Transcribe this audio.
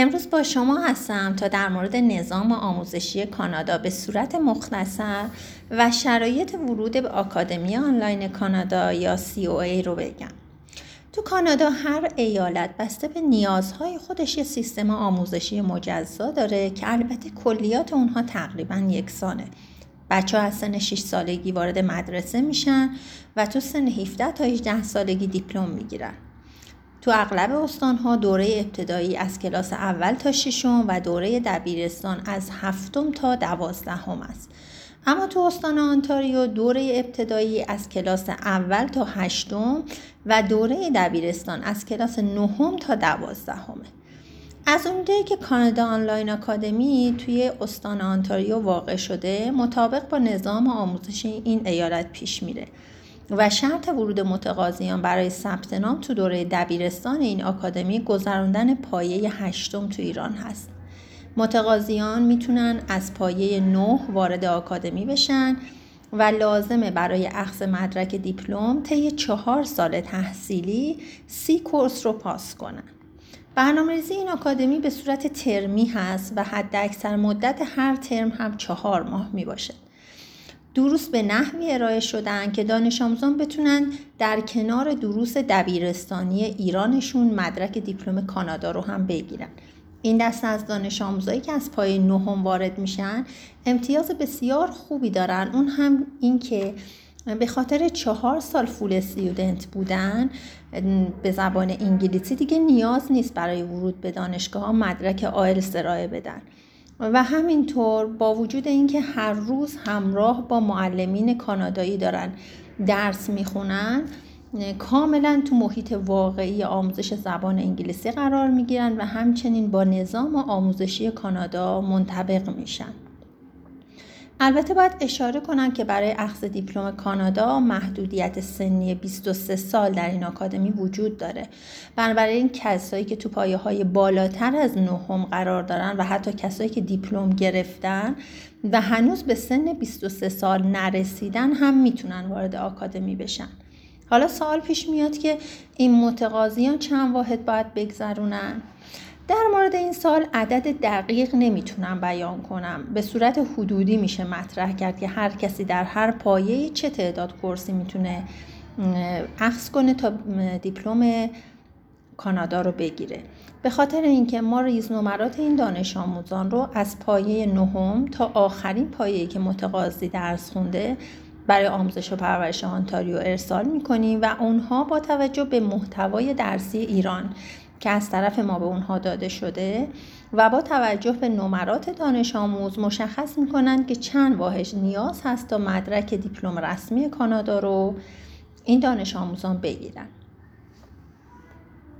امروز با شما هستم تا در مورد نظام آموزشی کانادا به صورت مختصر و شرایط ورود به آکادمی آنلاین کانادا یا COA رو بگم. تو کانادا هر ایالت بسته به نیازهای خودش یه سیستم آموزشی مجزا داره که البته کلیات اونها تقریبا یکسانه. بچه ها از سن 6 سالگی وارد مدرسه میشن و تو سن 17 تا 18 سالگی دیپلم می‌گیرن. تو اغلب استانها دوره ابتدایی از کلاس اول تا ششم و دوره دبیرستان از هفتم تا دوازدهم است. اما تو استان آنتاریو دوره ابتدایی از کلاس اول تا هشتم و دوره دبیرستان از کلاس نهم تا دوازدهمه. از اونجایی که کانادا آنلاین آکادمی توی استان آنتاریو واقع شده مطابق با نظام آموزش این ایالت پیش میره و شرط ورود متقاضیان برای ثبت نام تو دوره دبیرستان این آکادمی گذراندن پایه هشتم تو ایران هست. متقاضیان می‌تونن از پایه نه وارد آکادمی بشن و لازمه برای اخذ مدرک دیپلم طی چهار سال تحصیلی سی کورس رو پاس کنن. برنامه‌ریزی این آکادمی به صورت ترمی هست و حد اکثر مدت هر ترم هم چهار ماه می باشه. دروس به نحوی ارائه شدن که دانش آموزان بتونن در کنار دروس دبیرستانی ایرانشون مدرک دیپلم کانادا رو هم بگیرن. این دست از دانش آموزایی که از پای نهم وارد میشن امتیاز بسیار خوبی دارن اون هم این که به خاطر چهار سال فول استیودنت بودن به زبان انگلیسی دیگه نیاز نیست برای ورود به دانشگاه مدرک آیلتس ارائه بدن و همینطور با وجود اینکه هر روز همراه با معلمین کانادایی دارن درس می‌خونن کاملا تو محیط واقعی آموزش زبان انگلیسی قرار می‌گیرن و همچنین با نظام آموزشی کانادا منطبق میشن. البته باید اشاره کنم که برای اخذ دیپلم کانادا محدودیت سنی 23 سال در این آکادمی وجود داره. بنابراین کسایی که تو پایه های بالاتر از نهم قرار دارن و حتی کسایی که دیپلم گرفتن و هنوز به سن 23 سال نرسیدن هم می‌تونن وارد آکادمی بشن. حالا سوال پیش میاد که این متقاضیان چند واحد باید بگذرونن؟ در مورد این سال عدد دقیق نمی‌تونم بیان کنم. به صورت حدودی میشه مطرح کرد که هر کسی در هر پایه چه تعداد کورسی می‌تونه اخذ کنه تا دیپلم کانادا رو بگیره. به خاطر اینکه ما ریزنمرات این دانش آموزان رو از پایه نهم تا آخرین پایه‌ای که متقاضی درس خونده برای آموزش و پرورش آنتاریو ارسال می‌کنیم و اونها با توجه به محتوای درسی ایران که از طرف ما به اونها داده شده و با توجه به نمرات دانش آموز مشخص می‌کنند که چند واحد نیاز هست تا مدرک دیپلم رسمی کانادا رو این دانش آموزان بگیرن.